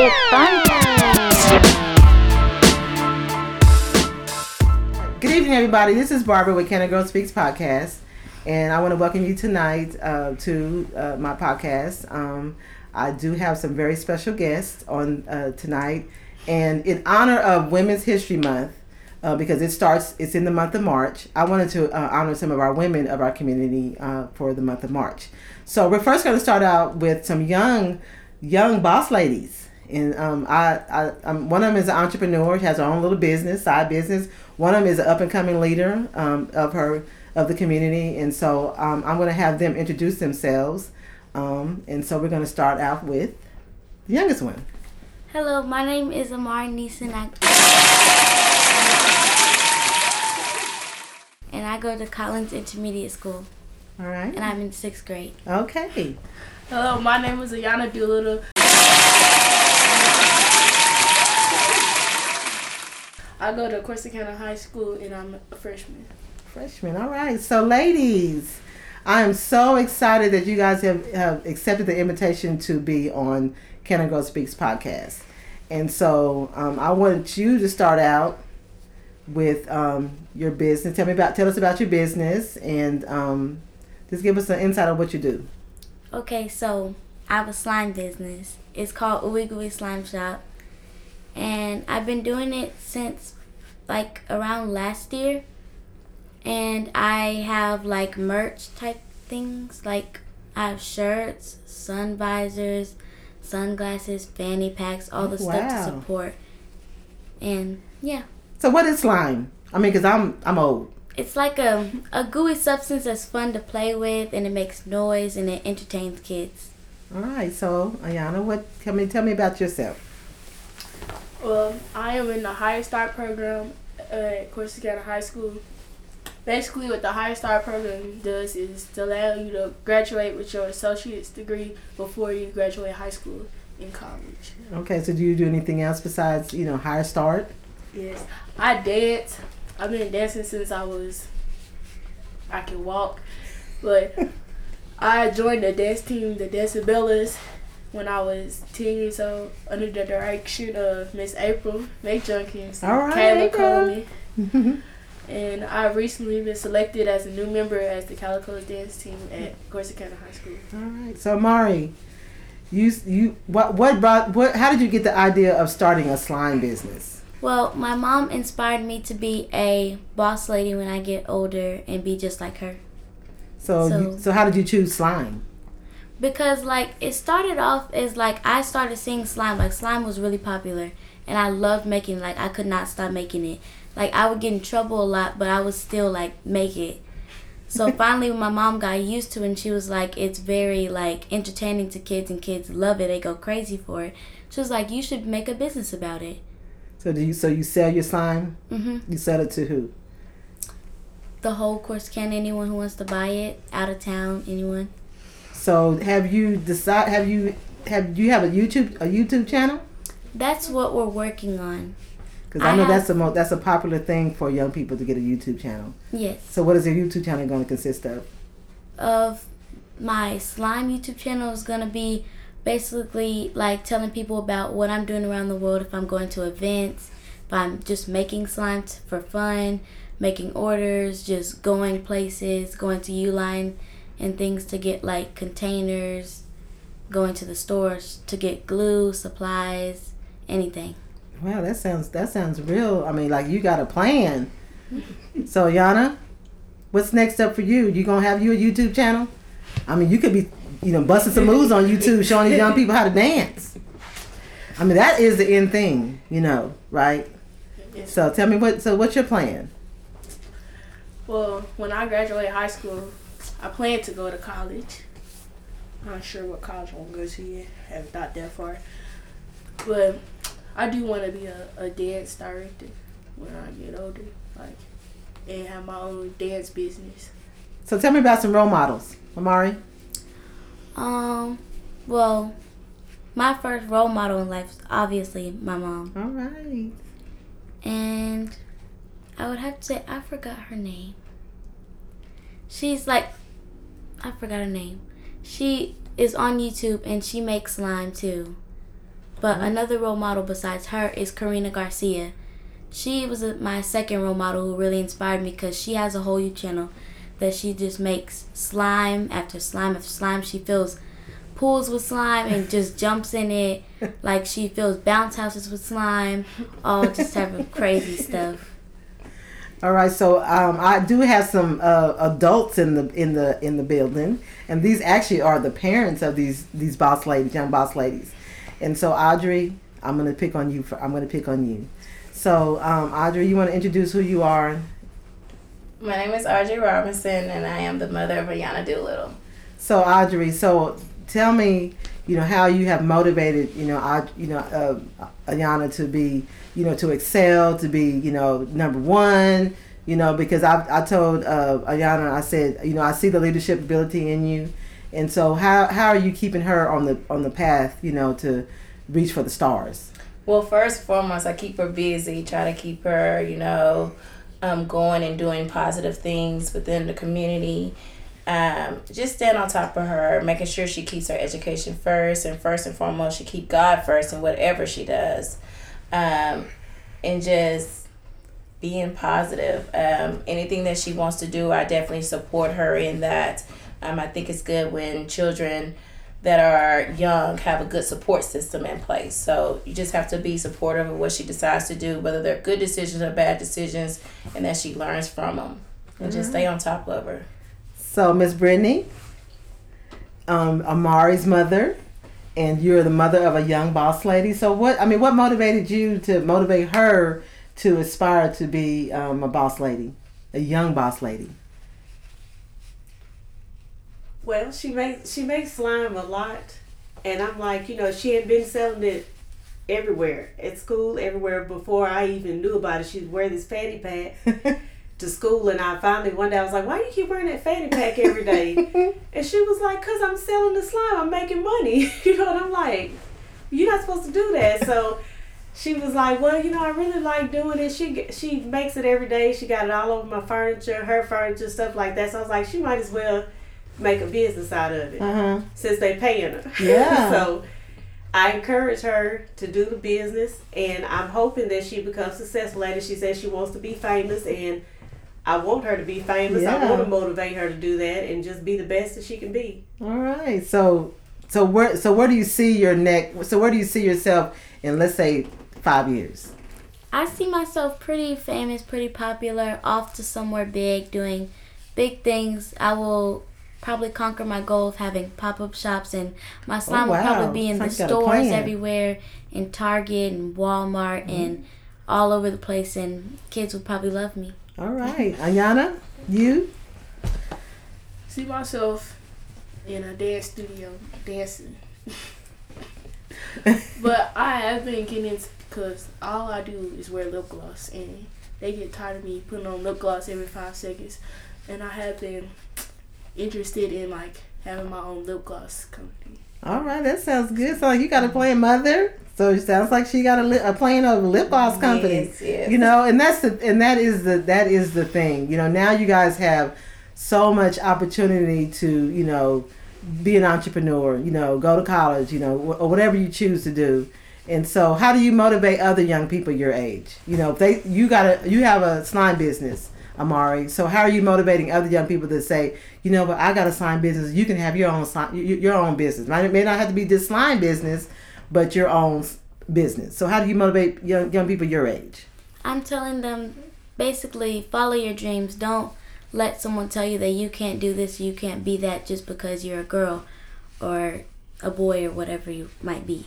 It's fun time. Good evening, everybody. This is Barbara with Can a Girl Speaks podcast, and I want to welcome you tonight uh, to uh, my podcast. Um, I do have some very special guests on uh, tonight, and in honor of Women's History Month, uh, because it starts, it's in the month of March. I wanted to uh, honor some of our women of our community uh, for the month of March. So we're first going to start out with some young, young boss ladies. And um, I, I um, one of them is an entrepreneur. She has her own little business, side business. One of them is an up and coming leader um, of her of the community. And so um, I'm going to have them introduce themselves. Um, and so we're going to start out with the youngest one. Hello, my name is Amari Neeson. I, and I go to Collins Intermediate School, All right. and I'm in sixth grade. Okay. Hello, my name is Ayana Doolittle. I go to Corsicana High School and I'm a freshman. Freshman. All right. So, ladies, I am so excited that you guys have, have accepted the invitation to be on Can a Girl Speaks podcast. And so, um, I want you to start out with um, your business. Tell me about, tell us about your business, and um, just give us an insight on what you do. Okay, so I have a slime business. It's called Ooey Gooey Slime Shop, and I've been doing it since like around last year. And I have like merch type things, like I have shirts, sun visors, sunglasses, fanny packs, all the stuff to support. And yeah, So, what is slime? I mean, because I'm I'm old. it's like a a gooey substance that's fun to play with, and it makes noise and it entertains kids. All right. So, Ayana, what? Tell me, tell me about yourself. Well, I am in the Higher Start program at Corsicana High School. Basically, what the Higher Start program does is to allow you to graduate with your associate's degree before you graduate high school and college. Okay. So, do you do anything else besides you know higher start? Yes, I dance. I've been dancing since I was I can walk, but I joined the dance team, the Decibellas, when I was ten years old, under the direction of Miss April May Junkins, and All right, Kayla April. Coleman, and I've recently been selected as a new member as the Calico dance team at Corsicana High School. All right. So, Mari, you you what what brought what? How did you get the idea of starting a slime business? Well, my mom inspired me to be a boss lady when I get older and be just like her. So, So- you, so how did you choose slime? Because like it started off as like I started seeing slime. Like slime was really popular and I loved making it. like I could not stop making it. Like I would get in trouble a lot, but I would still like make it. So finally when my mom got used to it and she was like it's very like entertaining to kids and kids love it. They go crazy for it. She was like you should make a business about it. So do you so you sell your slime? Mhm. You sell it to who? The whole course can anyone who wants to buy it out of town, anyone. So have you decide? Have you have do you have a YouTube a YouTube channel? That's what we're working on. Because I, I know have- that's a mo- that's a popular thing for young people to get a YouTube channel. Yes. So what is your YouTube channel going to consist of? Of my slime YouTube channel is gonna be basically like telling people about what I'm doing around the world if I'm going to events, if I'm just making slime for fun, making orders, just going places, going to Uline and things to get like containers, going to the stores to get glue, supplies, anything. Wow, that sounds that sounds real. I mean, like you got a plan. So Yana, what's next up for you? You gonna have you a YouTube channel? I mean, you could be, you know, busting some moves on YouTube, showing these young people how to dance. I mean, that is the end thing, you know, right? Yes. So tell me what. So what's your plan? Well, when I graduate high school, I plan to go to college. I'm not sure what college I'm gonna go to yet. I Haven't thought that far. But I do want to be a, a dance director when I get older, like, and have my own dance business. So tell me about some role models, Amari. Um, well, my first role model in life is obviously my mom. All right. And I would have to say, I forgot her name. She's like, I forgot her name. She is on YouTube and she makes slime too. But mm-hmm. another role model besides her is Karina Garcia. She was a, my second role model who really inspired me because she has a whole YouTube channel that she just makes slime after slime after slime. She fills pools with slime and just jumps in it. Like she fills bounce houses with slime. All just type of crazy stuff. All right, so um, I do have some uh, adults in the in the in the building, and these actually are the parents of these these boss ladies, young boss ladies. And so Audrey, I'm gonna pick on you. For, I'm gonna pick on you. So um, Audrey, you want to introduce who you are? My name is Audrey Robinson, and I am the mother of Ayana Doolittle. So Audrey, so tell me, you know, how you have motivated, you know, I you know, uh, Ayana to be, you know, to excel, to be, you know, number one, you know, because I, I told uh, Ayana, I said, you know, I see the leadership ability in you, and so how how are you keeping her on the on the path, you know, to reach for the stars? Well, first and foremost, I keep her busy, try to keep her, you know, um, going and doing positive things within the community. Um, just stand on top of her, making sure she keeps her education first, and first and foremost, she keep God first in whatever she does, um, and just being positive. Um, anything that she wants to do, I definitely support her in that. Um, I think it's good when children that are young have a good support system in place. So you just have to be supportive of what she decides to do, whether they're good decisions or bad decisions, and that she learns from them, and just stay on top of her. So Miss Brittany, um, Amari's mother, and you're the mother of a young boss lady. So what? I mean, what motivated you to motivate her to aspire to be um, a boss lady, a young boss lady? Well, she makes she makes slime a lot, and I'm like, you know, she had been selling it everywhere at school, everywhere before I even knew about it. She'd wear this fanny pack to school, and I finally one day I was like, "Why do you keep wearing that fanny pack every day?" and she was like, "Cause I'm selling the slime. I'm making money." you know, and I'm like, "You're not supposed to do that." So. She was like, "Well, you know, I really like doing it. She she makes it every day. She got it all over my furniture, her furniture, stuff like that. So I was like, she might as well make a business out of it Uh huh. since they paying her. Yeah. so I encourage her to do the business, and I'm hoping that she becomes successful at it. She says she wants to be famous, and I want her to be famous. I want to motivate her to do that and just be the best that she can be. All right. So so where so where do you see your neck? So where do you see yourself in let's say five years? I see myself pretty famous, pretty popular, off to somewhere big, doing big things. I will probably conquer my goal of having pop up shops, and my slime Oh, wow. will probably be in Sounds the like you got a stores everywhere, in Target and Walmart, Mm-hmm. and all over the place, and kids will probably love me. All right, Ayana, you. See myself in a dance studio dancing. but I have been getting into because all I do is wear lip gloss and they get tired of me putting on lip gloss every five seconds. And I have been interested in like having my own lip gloss company. All right, that sounds good. So you got a playing mother. So it sounds like she got a, li- a playing of lip gloss company. Yes, yes. You know, and that's the and that is the that is the thing. You know, now you guys have so much opportunity to you know be an entrepreneur. You know, go to college. You know, wh- or whatever you choose to do. And so, how do you motivate other young people your age? You know, if they you got a you have a slime business, Amari. So how are you motivating other young people to say, you know, but I got a slime business. You can have your own y- your own business. It may not have to be this slime business, but your own business. So how do you motivate young young people your age? I'm telling them basically follow your dreams. Don't let someone tell you that you can't do this, you can't be that just because you're a girl or a boy or whatever you might be.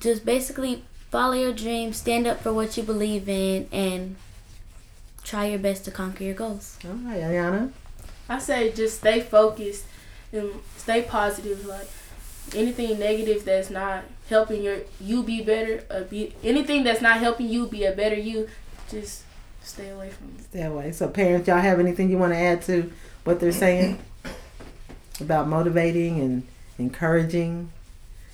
Just basically follow your dreams, stand up for what you believe in, and try your best to conquer your goals. All right, Ayana. I say just stay focused and stay positive. Like anything negative that's not helping your you be better, or be anything that's not helping you be a better you, just stay away from it. That way. So parents, y'all have anything you want to add to what they're saying about motivating and encouraging?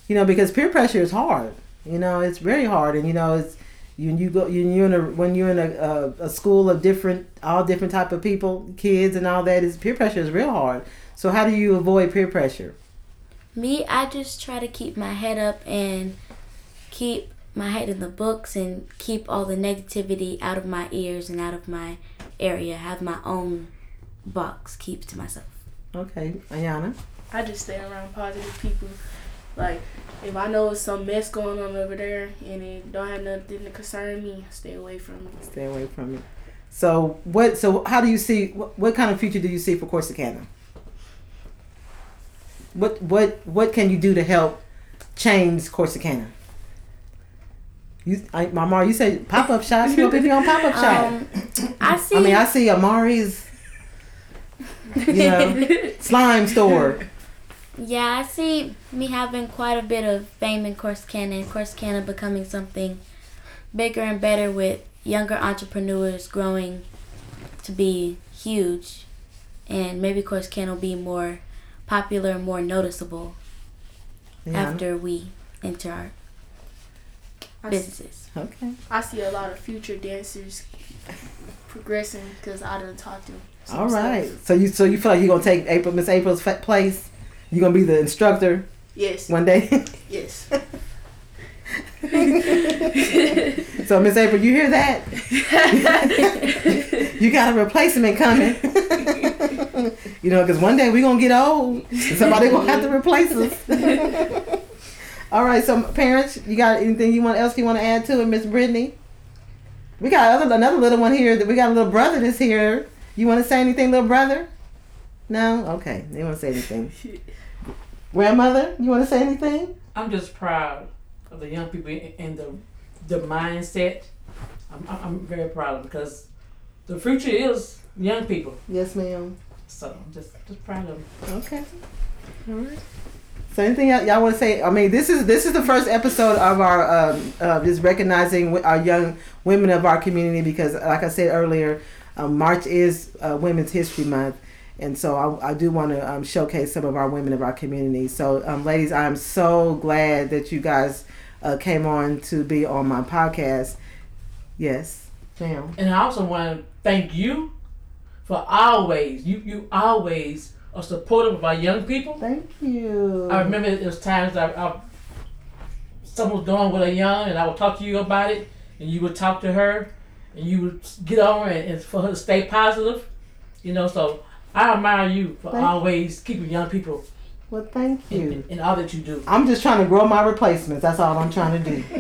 You know, because peer pressure is hard. You know, it's very hard, and you know, it's you you go you you're in a when you're in a, a, a school of different all different type of people, kids and all that is peer pressure is real hard. So how do you avoid peer pressure? Me, I just try to keep my head up and keep my head in the books and keep all the negativity out of my ears and out of my area. Have my own box, keep to myself. Okay, Ayana. I just stay around positive people. Like, if I know some mess going on over there and it don't have nothing to concern me, stay away from it. Stay away from it. So what? So how do you see? What, what kind of future do you see for Corsicana? What what what can you do to help change Corsicana? You, I, Mama, you say pop up shops. You gonna on pop up shop? Um, I see. I mean, I see Amari's, you know, slime store. Yeah, I see me having quite a bit of fame in course Corsicana and Corsicana becoming something bigger and better with younger entrepreneurs growing to be huge. And maybe course Corsicana will be more popular and more noticeable Yeah. after we enter our I, s- businesses. Okay. I see a lot of future dancers progressing because I done taught them. some All right. stuff. So you so you feel like you're gonna take April Miss April's place? You're gonna be the instructor Yes. one day. Yes. so Miss April, you hear that? you got a replacement coming. you know, because one day we're gonna get old. and Somebody gonna have to replace us. All right. So parents, you got anything you want else you want to add to it, Miss Brittany? We got other, another little one here. That we got a little brother that's here. You want to say anything, little brother? No. Okay. They want to say anything. Grandmother, you want to say anything? I'm just proud of the young people and the the mindset. I'm, I'm very proud of them because the future is young people. Yes, ma'am. So I'm just just proud of them. Okay. All right. So anything y'all, y'all want to say? I mean, this is this is the first episode of our um, uh, just recognizing our young women of our community because, like I said earlier, um, March is uh, Women's History Month, and so I, I do want to um, showcase some of our women of our community. So, um, ladies, I am so glad that you guys uh, came on to be on my podcast. Yes, ma'am. And I also want to thank you for always you you always are supportive of our young people. Thank you. I remember there was times that I, someone was going with a young, and I would talk to you about it, and you would talk to her, and you would get on and, and for her to stay positive. You know, so I admire you for Thank- always keeping young people Well, thank you. in, in all that you do. I'm just trying to grow my replacements. That's all I'm trying to do.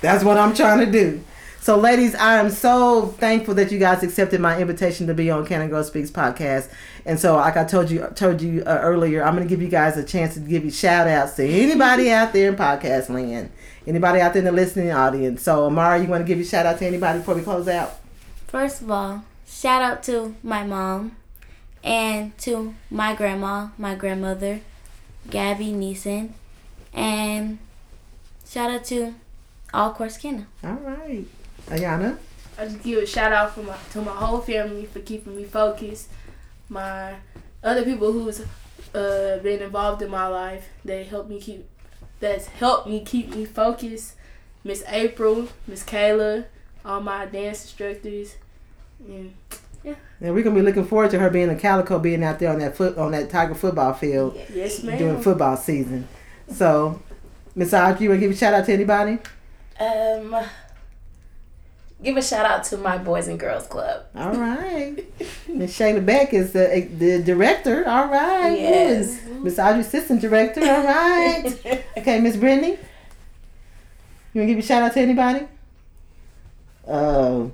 That's what I'm trying to do. So, ladies, I am so thankful that you guys accepted my invitation to be on Can a Girl Speaks podcast. And so, like I told you, told you uh, earlier, I'm going to give you guys a chance to give you shout outs to anybody out there in podcast land, anybody out there in the listening audience. So, Amara, you want to give you shout out to anybody before we close out? First of all, shout out to my mom and to my grandma, my grandmother, Gabby Neeson, and shout out to all Corsicana. All right, Ayana. I just give a shout out for my to my whole family for keeping me focused. My other people who's uh, been involved in my life, they helped me keep that's helped me keep me focused. Miss April, Miss Kayla, all my dance instructors, and And we're gonna be looking forward to her being a calico, being out there on that foot on that Tiger football field. yes, ma'am. during football season. So, Miss Audrey, you want to give a shout out to anybody? Um, give a shout out to my Boys and Girls Club. All right. Miss Shayla Beck is the the director. All right. Yes. Miss Audrey, assistant director. All right. Okay, Miss Brittany. You want to give a shout out to anybody? Uh,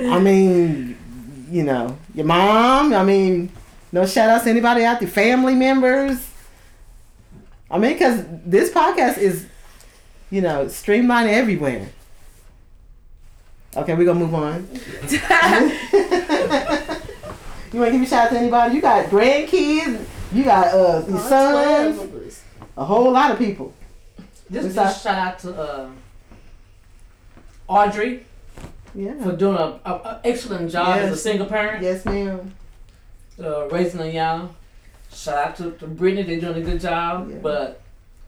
I mean, you know, your mom. I mean, no shout outs to anybody out there, family members. I mean, because this podcast is, you know, streamlined everywhere. Okay, we're gonna move on. you want to give a shout out to anybody? You got grandkids. You got uh, your sons. 12 of us. A whole lot of people. Just, Miss just shout out to uh, Audrey Yeah. for doing a, a, a excellent job as a single parent, Yes, ma'am. uh, raising a young. Shout out to, to Brittany, they're doing a good job. Yeah. But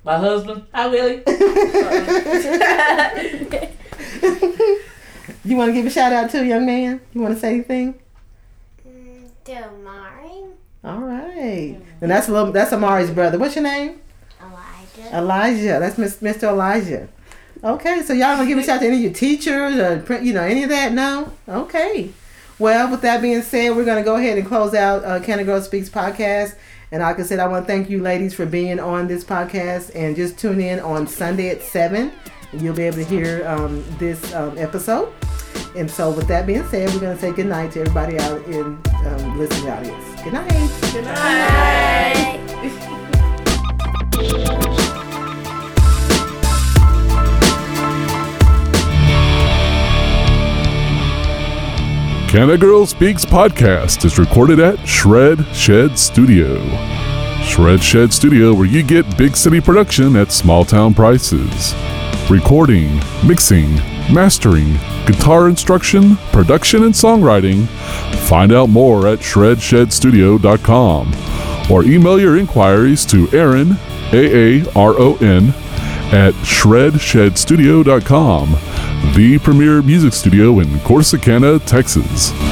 my husband, hi Willie. you want to give a shout out to a young man? You want to say anything? Delmari. All right. And that's a little, that's Amari's brother. What's your name? Elijah. Elijah. That's Mr. Elijah. Okay, so y'all gonna give a shout out to any of your teachers or print- you know any of that? No. Okay. Well, with that being said, we're gonna go ahead and close out uh, Can a Girl Speaks podcast. And like I said, I want to thank you ladies for being on this podcast and just tune in on Sunday at seven. And you'll be able to hear um, this um, episode. And so, with that being said, we're gonna say good night to everybody out in um, listening audience. Good night. Good night. Can a Girl Speaks podcast is recorded at Shred Shed Studio. Shred Shed Studio, where you get big city production at small town prices. Recording, mixing, mastering, guitar instruction, production, and songwriting. Find out more at shredshedstudio.com or email your inquiries to Aaron, A A R O N, at shredshedstudio.com, the premier music studio in Corsicana, Texas.